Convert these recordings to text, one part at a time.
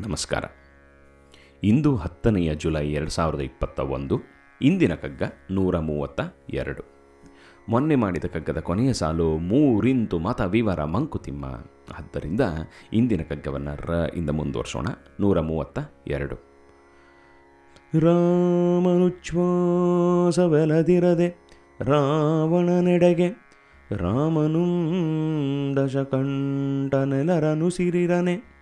ನಮಸ್ಕಾರ. ಇಂದು ಹತ್ತನೆಯ ಜುಲೈ ಎರಡು ಸಾವಿರದ ಇಪ್ಪತ್ತ ಒಂದು, ಇಂದಿನ ಕಗ್ಗ ನೂರ ಮೂವತ್ತ ಎರಡು. ಮೊನ್ನೆ ಮಾಡಿದ ಕಗ್ಗದ ಕೊನೆಯ ಸಾಲು ಮೂರಿಂತು ಮತ ವಿವರ ಮಂಕುತಿಮ್ಮ. ಆದ್ದರಿಂದ ಇಂದಿನ ಕಗ್ಗವನ್ನು ರ ಇಂದ ಮುಂದುವರ್ಸೋಣ. ನೂರ ಮೂವತ್ತ ಎರಡು. ರಾಮನುಚ್ಛ್ವಾಸವೆಲದಿರದೆ ರಾವಣನೆಡೆಗೆ ರಾಮನು ದಶಕಂಠನೆಲರನು ಸಿರಿರನೆ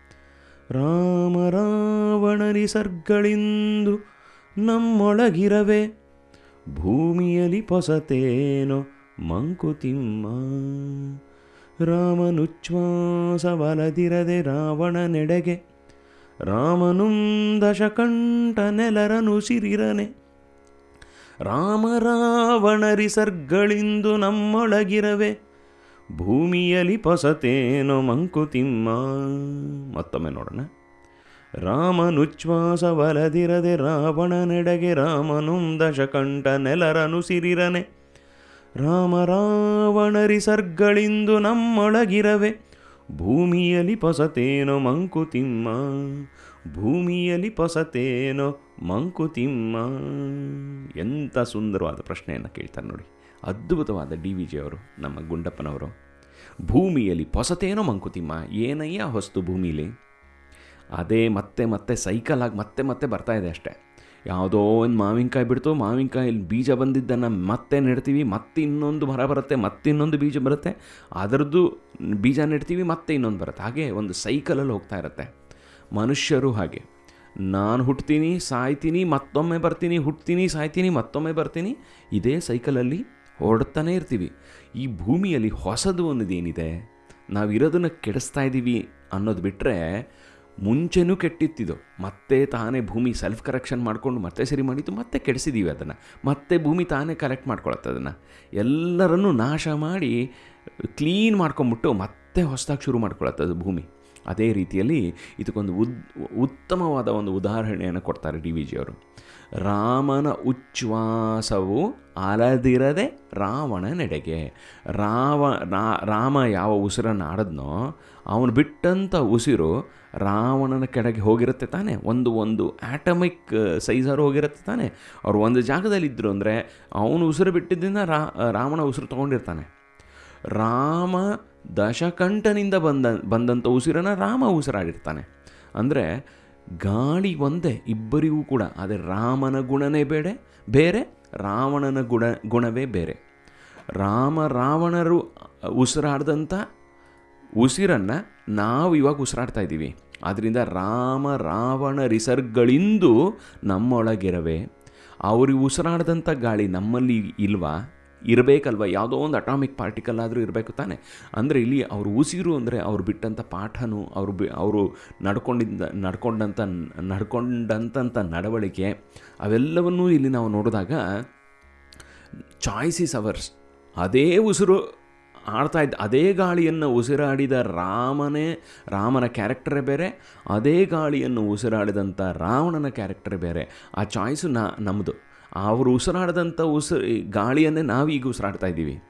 ರಾಮ ರಾವಣರಿ ಸರ್ಗಳಿಂದು ನಮ್ಮೊಳಗಿರವೆ, ಭೂಮಿಯಲ್ಲಿ ಪೊಸತೇನೋ ಮಂಕುತಿಮ್ಮ ರಾಮನುಚ್ಛ್ವಾಸವಲದಿರದೆ ರಾವಣನೆಡೆಗೆ ರಾಮನು ದಶಕಂಠನೆಲರನು ಸಿರಿರನೆ. ರಾಮ ರಾವಣರಿ ಸರ್ಗಳಿಂದು ನಮ್ಮೊಳಗಿರವೆ ಭೂಮಿಯಲ್ಲಿ ಪಸತೇನೋ ಮಂಕುತಿಮ್ಮ. ಮತ್ತೊಮ್ಮೆ ನೋಡೋಣ. ರಾಮನುಚ್ಛ್ವಾಸವಲದಿರದೆ ರಾವಣನೆಡೆಗೆ ರಾಮನು ದಶಕಂಠ ನೆಲರನು ಸಿರಿರನೆ. ರಾಮ ರಾವಣರಿ ಸರ್ಗಳಿಂದು ನಮ್ಮೊಳಗಿರವೆ. ಭೂಮಿಯಲ್ಲಿ ಪಸತೇನೋ ಮಂಕುತಿಮ್ಮ. ಭೂಮಿಯಲ್ಲಿ ಪಸತೇನೋ ಮಂಕುತಿಮ್ಮ. ಎಂಥ ಸುಂದರವಾದ ಪ್ರಶ್ನೆಯನ್ನು ಕೇಳ್ತಾರೆ ನೋಡಿ. ಅದ್ಭುತವಾದ ಡಿ ವಿ ಜಿ ಅವರು, ನಮ್ಮ ಗುಂಡಪ್ಪನವರು. ಭೂಮಿಯಲ್ಲಿ ಪೊಸತೇನೋ ಮಂಕುತಿಮ್ಮ, ಏನಯ್ಯ ಹೊಸ್ತು ಭೂಮಿಲಿ? ಅದೇ ಮತ್ತೆ ಮತ್ತೆ ಸೈಕಲ್ ಆಗಿ ಮತ್ತೆ ಮತ್ತೆ ಬರ್ತಾ ಇದೆ ಅಷ್ಟೇ. ಯಾವುದೋ ಒಂದು ಮಾವಿನಕಾಯಿ ಬಿಡ್ತು ಮಾವಿನಕಾಯಿ ಬೀಜ ಬಂದಿದ್ದನ್ನು ಮತ್ತೆ ನೆಡ್ತೀವಿ, ಮತ್ತೆ ಇನ್ನೊಂದು ಮರ ಬರುತ್ತೆ, ಮತ್ತೆ ಇನ್ನೊಂದು ಬೀಜ ಬರುತ್ತೆ. ಅದರದ್ದು ಬೀಜ ನೆಡ್ತೀವಿ, ಮತ್ತೆ ಇನ್ನೊಂದು ಬರುತ್ತೆ. ಹಾಗೆ ಒಂದು ಸೈಕಲಲ್ಲಿ ಹೋಗ್ತಾ ಇರುತ್ತೆ. ಮನುಷ್ಯರು ಹಾಗೆ. ನಾನು ಹುಟ್ತೀನಿ, ಸಾಯ್ತೀನಿ, ಮತ್ತೊಮ್ಮೆ ಬರ್ತೀನಿ, ಹುಟ್ತೀನಿ, ಸಾಯ್ತೀನಿ, ಮತ್ತೊಮ್ಮೆ ಬರ್ತೀನಿ. ಇದೇ ಸೈಕಲಲ್ಲಿ ಹೊರಡ್ತಾನೆ ಇರ್ತೀವಿ. ಈ ಭೂಮಿಯಲ್ಲಿ ಹೊಸದು ಅನ್ನೋದೇನಿದೆ ನಾವಿರೋದನ್ನು ಕೆಡಿಸ್ತಾ ಇದ್ದೀವಿ ಅನ್ನೋದು ಬಿಟ್ಟರೆ ಮುಂಚೆನೂ ಕೆಟ್ಟಿತ್ತಿದ್ದು. ಮತ್ತೆ ತಾನೇ ಭೂಮಿ ಸೆಲ್ಫ್ ಕರೆಕ್ಷನ್ ಮಾಡಿಕೊಂಡು ಮತ್ತೆ ಸರಿ ಮಾಡಿತ್ತು ಮತ್ತೆ ಕೆಡಿಸಿದ್ದೀವಿ ಅದನ್ನು. ಮತ್ತೆ ಭೂಮಿ ತಾನೇ ಕಲೆಕ್ಟ್ ಮಾಡ್ಕೊಳತ್ತೆ ಅದನ್ನು. ಎಲ್ಲರನ್ನೂ ನಾಶ ಮಾಡಿ ಕ್ಲೀನ್ ಮಾಡ್ಕೊಂಬಿಟ್ಟು ಮತ್ತೆ ಹೊಸದಾಗಿ ಶುರು ಮಾಡ್ಕೊಳತ್ತೆ ಅದು ಭೂಮಿ. ಅದೇ ರೀತಿಯಲ್ಲಿ ಇದಕ್ಕೊಂದು ಉದ್, ಉತ್ತಮವಾದ ಒಂದು ಉದಾಹರಣೆಯನ್ನು ಕೊಡ್ತಾರೆ ಡಿ ವಿ ಜಿಯವರು ರಾಮನ ಉಚ್ಛ್ವಾಸವು ಅಲದಿರದೆ ರಾವಣನೆಡೆಗೆ ರಾವ ರಾಮ ಯಾವ ಉಸಿರನ್ನು ಆಡದ್ನೋ, ಅವನು ಬಿಟ್ಟಂಥ ಉಸಿರು ರಾವಣನ ಕೆಳಗೆ ಹೋಗಿರುತ್ತೆ ತಾನೆ. ಒಂದು ಒಂದು ಆಟಮಿಕ್ ಸೈಜರು ಹೋಗಿರುತ್ತೆ ತಾನೆ. ಅವ್ರು ಒಂದು ಜಾಗದಲ್ಲಿ ಇದ್ದರು ಅಂದರೆ ಅವನು ಉಸಿರು ಬಿಟ್ಟಿದ್ದರಿಂದ ರಾ, ರಾವಣ ಉಸಿರು ತೊಗೊಂಡಿರ್ತಾನೆ. ರಾಮ ದಶಕಂಠನಿಂದ ಬಂದ ಬಂದಂಥ ಉಸಿರನ್ನು ರಾಮ ಉಸಿರಾಡಿರ್ತಾನೆ. ಅಂದರೆ ಗಾಳಿ ಒಂದೇ, ಇಬ್ಬರಿಗೂ ಕೂಡ. ಆದರೆ ರಾಮನ ಗುಣನೇ ಬೇಡ ಬೇರೆ ರಾವಣನ ಗುಣ, ಗುಣವೇ ಬೇರೆ. ರಾಮ ರಾವಣರು ಉಸಿರಾಡ್ದಂಥ ಉಸಿರನ್ನು ನಾವು ಇವಾಗ ಉಸಿರಾಡ್ತಾ ಇದ್ದೀವಿ. ಆದ್ದರಿಂದ ರಾಮ ರಾವಣ ರಿಸರ್ಗಳಿಂದು ನಮ್ಮೊಳಗಿರವೆ. ಅವ್ರಿಗೆ ಉಸಿರಾಡ್ದಂಥ ಗಾಳಿ ನಮ್ಮಲ್ಲಿ ಇಲ್ವಾ? ಇರಬೇಕಲ್ವ? ಯಾವುದೋ ಒಂದು ಅಟಾಮಿಕ್ ಪಾರ್ಟಿಕಲ್ ಆದರೂ ಇರಬೇಕು ತಾನೆ. ಅಂದರೆ ಇಲ್ಲಿ ಅವರು ಉಸಿರು ಅಂದರೆ ಅವ್ರು ಬಿಟ್ಟಂಥ ಪಾಠನೂ ಅವರು ಬಿ, ಅವರು ನಡ್ಕೊಂಡಿದ್ದ ನಡ್ಕೊಂಡಂಥ ನಡ್ಕೊಂಡಂಥ ನಡವಳಿಕೆ ಅವೆಲ್ಲವನ್ನೂ ಇಲ್ಲಿ ನಾವು ನೋಡಿದಾಗ ಚಾಯ್ಸಿಸ್ ಅವರ್ಸ್. ಅದೇ ಉಸಿರು ಆಡ್ತಾ ಇದ್ದ, ಅದೇ ಗಾಳಿಯನ್ನು ಉಸಿರಾಡಿದ ರಾಮನೇ, ರಾಮನ ಕ್ಯಾರೆಕ್ಟರೇ ಬೇರೆ, ಅದೇ ಗಾಳಿಯನ್ನು ಉಸಿರಾಡಿದಂಥ ರಾವಣನ ಕ್ಯಾರೆಕ್ಟರೇ ಬೇರೆ. ಆ ಚಾಯ್ಸು ನಮ್ಮದು ಅವರು ಉಸಿರಾಡದಂಥ ಉಸಿರು ಗಾಳಿಯನ್ನೇ ನಾವೀಗ ಉಸಿರಾಡ್ತಾ ಇದ್ದೀವಿ.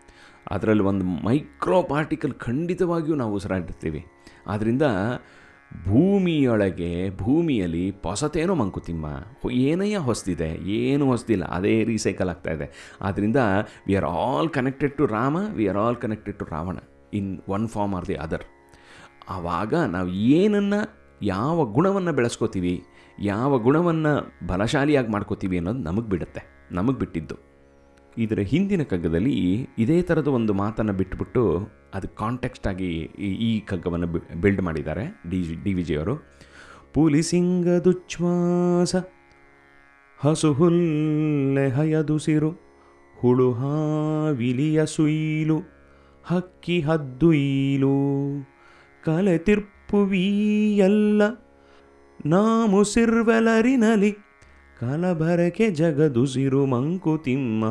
ಅದರಲ್ಲಿ ಒಂದು ಮೈಕ್ರೋ ಪಾರ್ಟಿಕಲ್ ಖಂಡಿತವಾಗಿಯೂ ನಾವು ಉಸಿರಾಡಿರ್ತೀವಿ. ಆದ್ದರಿಂದ ಭೂಮಿಯೊಳಗೆ, ಭೂಮಿಯಲ್ಲಿ ಹೊಸತೇನೋ ಮಂಕುತಿಮ್ಮ ಏನಯ್ಯ ಹೊಸದಿದೆ? ಏನು ಹೊಸದಿಲ್ಲ? ಅದೇ ರೀಸೈಕಲ್ ಆಗ್ತಾ ಇದೆ. ಆದ್ದರಿಂದ we are all connected to Rama we are all connected to Ravana in one form or the other ಆವಾಗ ನಾವು ಏನನ್ನು ಯಾವ ಗುಣವನ್ನು ಬೆಳೆಸ್ಕೋತೀವಿ, ಯಾವ ಗುಣವನ್ನು ಬಲಶಾಲಿಯಾಗಿ ಮಾಡ್ಕೋತೀವಿ ಅನ್ನೋದು ನಮಗೆ ಬಿಡುತ್ತೆ, ನಮಗೆ ಬಿಟ್ಟಿದ್ದು. ಇದರ ಹಿಂದಿನ ಕಗ್ಗದಲ್ಲಿ ಇದೇ ಥರದ ಒಂದು ಮಾತನ್ನು ಬಿಟ್ಬಿಟ್ಟು ಅದು ಕಾಂಟೆಕ್ಸ್ಟ್ ಆಗಿ ಈ ಕಗ್ಗವನ್ನು ಬಿಲ್ಡ್ ಮಾಡಿದ್ದಾರೆ ಡಿ ಜಿ ಡಿ ವಿ ಜಿಯವರು ಪುಲಿಸಿಂಗದುಚ್ಛ್ವಾಸ ಹಸುಹುಲ್ಲೆ ಹಯದುಸಿರು ಹುಳು ಹಾವಿಲಿಯ ಸುಯಿಲು, ಹಕ್ಕಿ ಹದ್ದುಯಿಲು ಕಲೆ ತಿರ್ಪುವೀಯಲ್ಲ ನಾಮುಸಿರ್ವೆಲರಿನಲಿ ಕಲಬರಕೆ ಜಗದುಸಿರು ಮಂಕುತಿಮ್ಮ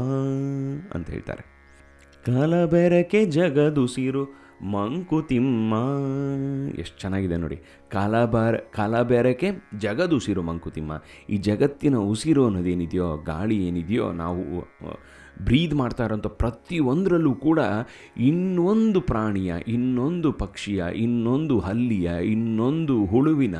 ಅಂತ ಹೇಳ್ತಾರೆ. ಕಲಬೆರಕೆ ಜಗದುಸಿರು ಮಂಕುತಿಮ್ಮ. ಎಷ್ಟು ಚೆನ್ನಾಗಿದೆ ನೋಡಿ. ಕಲಬರ ಜಗದ ಜಗದುಸಿರು ಮಂಕುತಿಮ್ಮ. ಈ ಜಗತ್ತಿನ ಉಸಿರು ಅನ್ನೋದೇನಿದೆಯೋ, ಗಾಳಿ ಏನಿದೆಯೋ, ನಾವು ಬ್ರೀದ್ ಮಾಡ್ತಾ ಇರೋಂಥ ಪ್ರತಿಯೊಂದರಲ್ಲೂ ಕೂಡ ಇನ್ನೊಂದು ಪ್ರಾಣಿಯ, ಇನ್ನೊಂದು ಪಕ್ಷಿಯ, ಇನ್ನೊಂದು ಹಲ್ಲಿಯ, ಇನ್ನೊಂದು ಹುಳುವಿನ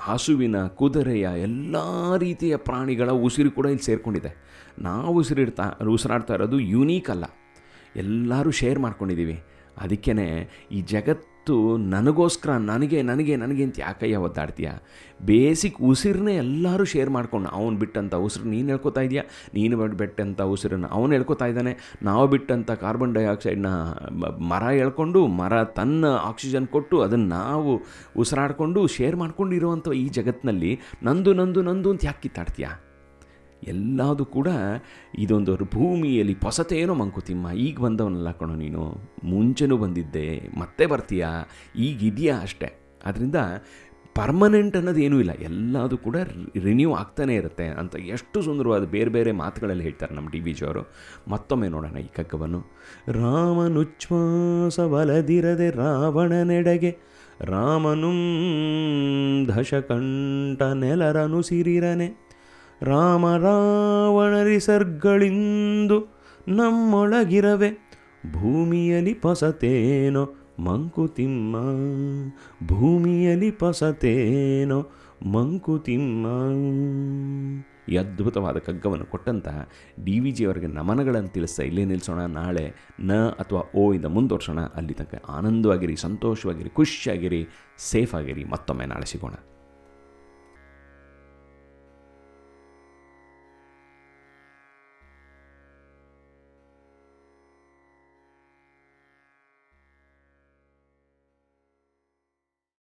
ಹಸುವಿನ ಕುದುರೆಯ ಎಲ್ಲ ರೀತಿಯ ಪ್ರಾಣಿಗಳ ಉಸಿರು ಕೂಡ ಇಲ್ಲಿ ಸೇರಿಕೊಂಡಿದೆ. ನಾವು ಉಸಿರಿಡ್ತಾ, ಉಸಿರಾಡ್ತಾ ಇರೋದು ಯುನೀಕ್ ಅಲ್ಲ. ಎಲ್ಲರೂ ಶೇರ್ ಮಾಡ್ಕೊಂಡಿದ್ದೀವಿ. ಅದಕ್ಕೇ ಈ ಜಗತ್ತು ನನಗೋಸ್ಕರ ನನಗೆ ನನಗೆ ನನಗೆ ಅಂತ ಯಾಕಯ್ಯ ಒದ್ದಾಡ್ತೀಯ? ಬೇಸಿಕ್ ಉಸಿರನ್ನೇ ಎಲ್ಲರೂ ಶೇರ್ ಮಾಡ್ಕೊಂಡು ಅವನು ಬಿಟ್ಟಂಥ ಉಸಿರು ನೀನು ಹೇಳ್ಕೊತಾ ಇದೆಯಾ ನೀನು ಬಿಟ್ಟಂಥ ಉಸಿರನ್ನು ಅವನು ಹೇಳ್ಕೊತಾ ಇದ್ದಾನೆ. ನಾವು ಬಿಟ್ಟಂಥ ಕಾರ್ಬನ್ ಡೈಆಕ್ಸೈಡ್ನ ಮರ ಹೇಳ್ಕೊಂಡು ಮರ ತನ್ನ ಆಕ್ಸಿಜನ್ ಕೊಟ್ಟು ಅದನ್ನು ನಾವು ಉಸಿರಾಡಿಕೊಂಡು, ಶೇರ್ ಮಾಡ್ಕೊಂಡಿರುವಂಥ ಈ ಜಗತ್ತಿನಲ್ಲಿ ನಂದು ನಂದು ನಂದು ಅಂತ ಯಾಕೆ ಕಿತ್ತಾಡ್ತೀಯಾ? ಎಲ್ಲದು ಕೂಡ ಇದೊಂದು ಭೂಮಿಯಲ್ಲಿ ಹೊಸತೇನೋ ಮಂಕುತಿಮ್ಮ, ಈಗ ಬಂದವನಲ್ಲ ಕಣೋ ನೀನು. ಮುಂಚೆನೂ ಬಂದಿದ್ದೆ, ಮತ್ತೆ ಬರ್ತೀಯಾ? ಈಗಿದೆಯಾ ಅಷ್ಟೇ. ಅದರಿಂದ ಪರ್ಮನೆಂಟ್ ಅನ್ನೋದು ಏನೂ ಇಲ್ಲ. ಎಲ್ಲದು ಕೂಡ ರಿನ್ಯೂ ಆಗ್ತಾನೆ ಇರುತ್ತೆ ಅಂತ ಎಷ್ಟು ಸುಂದರವಾದ ಬೇರೆ ಬೇರೆ ಮಾತುಗಳಲ್ಲಿ ಹೇಳ್ತಾರೆ ನಮ್ಮ ಡಿ ವಿ ಜಿಯವರು ಮತ್ತೊಮ್ಮೆ ನೋಡೋಣ ಈ ಕಗ್ಗವನ್ನು. ರಾಮನುಚ್ಛ್ವಾಸ ಬಲದಿರದೆ ರಾವಣನೆಡೆಗೆ ರಾಮನು ದಶಕಂಠ ನೆಲರನು ಸಿರಿರನೆ ರಾಮ ರಾವಣರಿಸರ್ಗಳಿಂದು ನಮ್ಮೊಳಗಿರವೆ ಭೂಮಿಯಲಿ ಪಸತೇನೋ ಮಂಕುತಿಮ್ಮ ಭೂಮಿಯಲಿ ಪಸತೇನೋ ಮಂಕುತಿಮ್ಮ. ಈ ಅದ್ಭುತವಾದ ಕಗ್ಗವನ್ನು ಕೊಟ್ಟಂತಹ ಡಿ ವಿ ಜಿಯವರಿಗೆ ನಮನಗಳನ್ನು ತಿಳಿಸ್ತಾ ಇಲ್ಲೇ ನಿಲ್ಲಿಸೋಣ ನಾಳೆ ನ ಅಥವಾ ಓ ಇಂದ ಮುಂದುವರ್ಸೋಣ. ಅಲ್ಲಿ ತನಕ ಆನಂದವಾಗಿರಿ, ಸಂತೋಷವಾಗಿರಿ, ಖುಷಿಯಾಗಿರಿ ಸೇಫ್ ಆಗಿರಿ ಮತ್ತೊಮ್ಮೆ ನಾಳೆ ಸಿಗೋಣ.